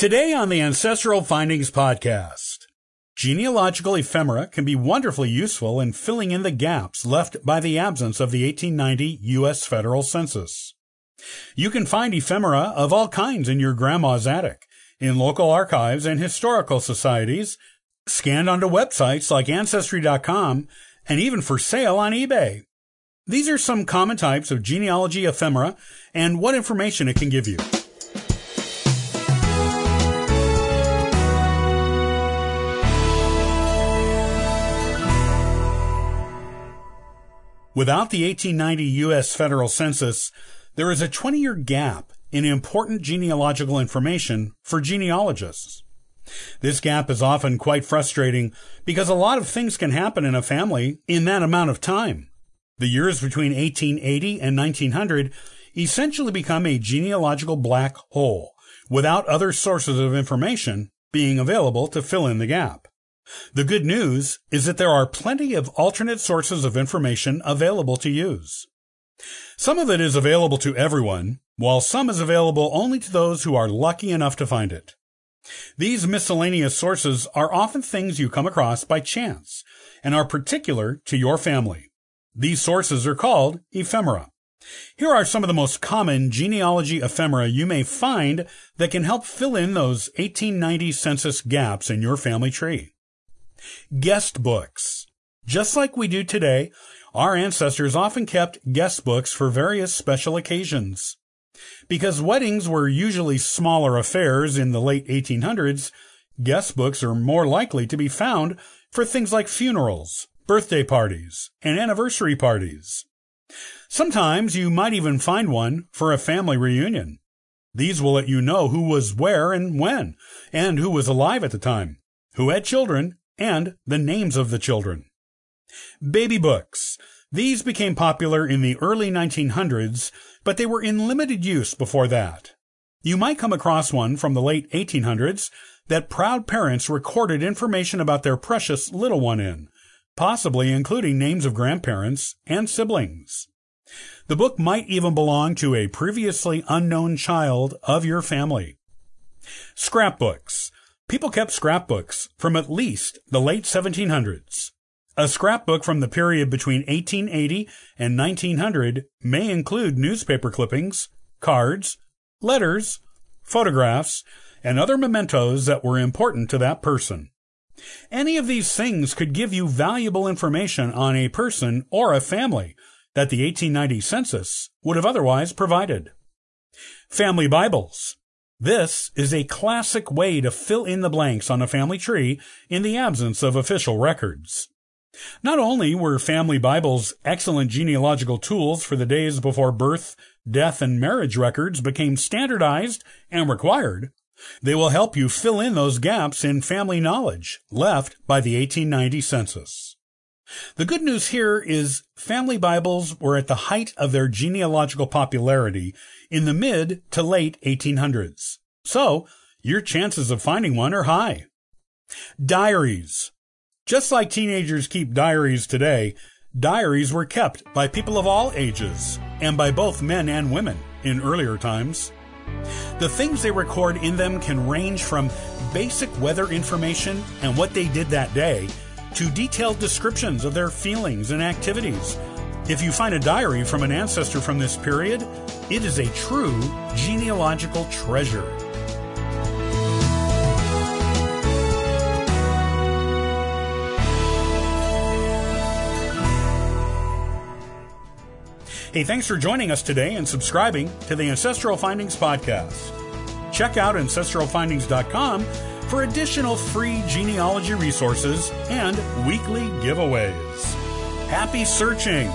Today on the Ancestral Findings Podcast, genealogical ephemera can be wonderfully useful in filling in the gaps left by the absence of the 1890 U.S. federal census. You can find ephemera of all kinds in your grandma's attic, in local archives and historical societies, scanned onto websites like Ancestry.com, and even for sale on eBay. These are some common types of genealogy ephemera and what information it can give you. Without the 1890 U.S. federal census, there is a 20 year gap in important genealogical information for genealogists. This gap is often quite frustrating because a lot of things can happen in a family in that amount of time. The years between 1880 and 1900 essentially become a genealogical black hole without other sources of information being available to fill in the gap. The good news is that there are plenty of alternate sources of information available to use. Some of it is available to everyone, while some is available only to those who are lucky enough to find it. These miscellaneous sources are often things you come across by chance and are particular to your family. These sources are called ephemera. Here are some of the most common genealogy ephemera you may find that can help fill in those 1890 census gaps in your family tree. Guest books. Just like we do today, our ancestors often kept guest books for various special occasions. Because weddings were usually smaller affairs in the late 1800s, guest books are more likely to be found for things like funerals, birthday parties, and anniversary parties. Sometimes you might even find one for a family reunion. These will let you know who was where and when, and who was alive at the time, who had children, and the names of the children. Baby books. These became popular in the early 1900s, but they were in limited use before that. You might come across one from the late 1800s that proud parents recorded information about their precious little one in, possibly including names of grandparents and siblings. The book might even belong to a previously unknown child of your family. Scrapbooks. People kept scrapbooks from at least the late 1700s. A scrapbook from the period between 1880 and 1900 may include newspaper clippings, cards, letters, photographs, and other mementos that were important to that person. Any of these things could give you valuable information on a person or a family that the 1890 census would have otherwise provided. Family Bibles. This is a classic way to fill in the blanks on a family tree in the absence of official records. Not only were family Bibles excellent genealogical tools for the days before birth, death, and marriage records became standardized and required, they will help you fill in those gaps in family knowledge left by the 1890 census. The good news here is family Bibles were at the height of their genealogical popularity in the mid to late 1800s. So, your chances of finding one are high. Diaries. Just like teenagers keep diaries today, diaries were kept by people of all ages and by both men and women in earlier times. The things they record in them can range from basic weather information and what they did that day to detailed descriptions of their feelings and activities. If you find a diary from an ancestor from this period, it is a true genealogical treasure. Hey, thanks for joining us today and subscribing to the Ancestral Findings Podcast. Check out ancestralfindings.com for additional free genealogy resources and weekly giveaways. Happy searching!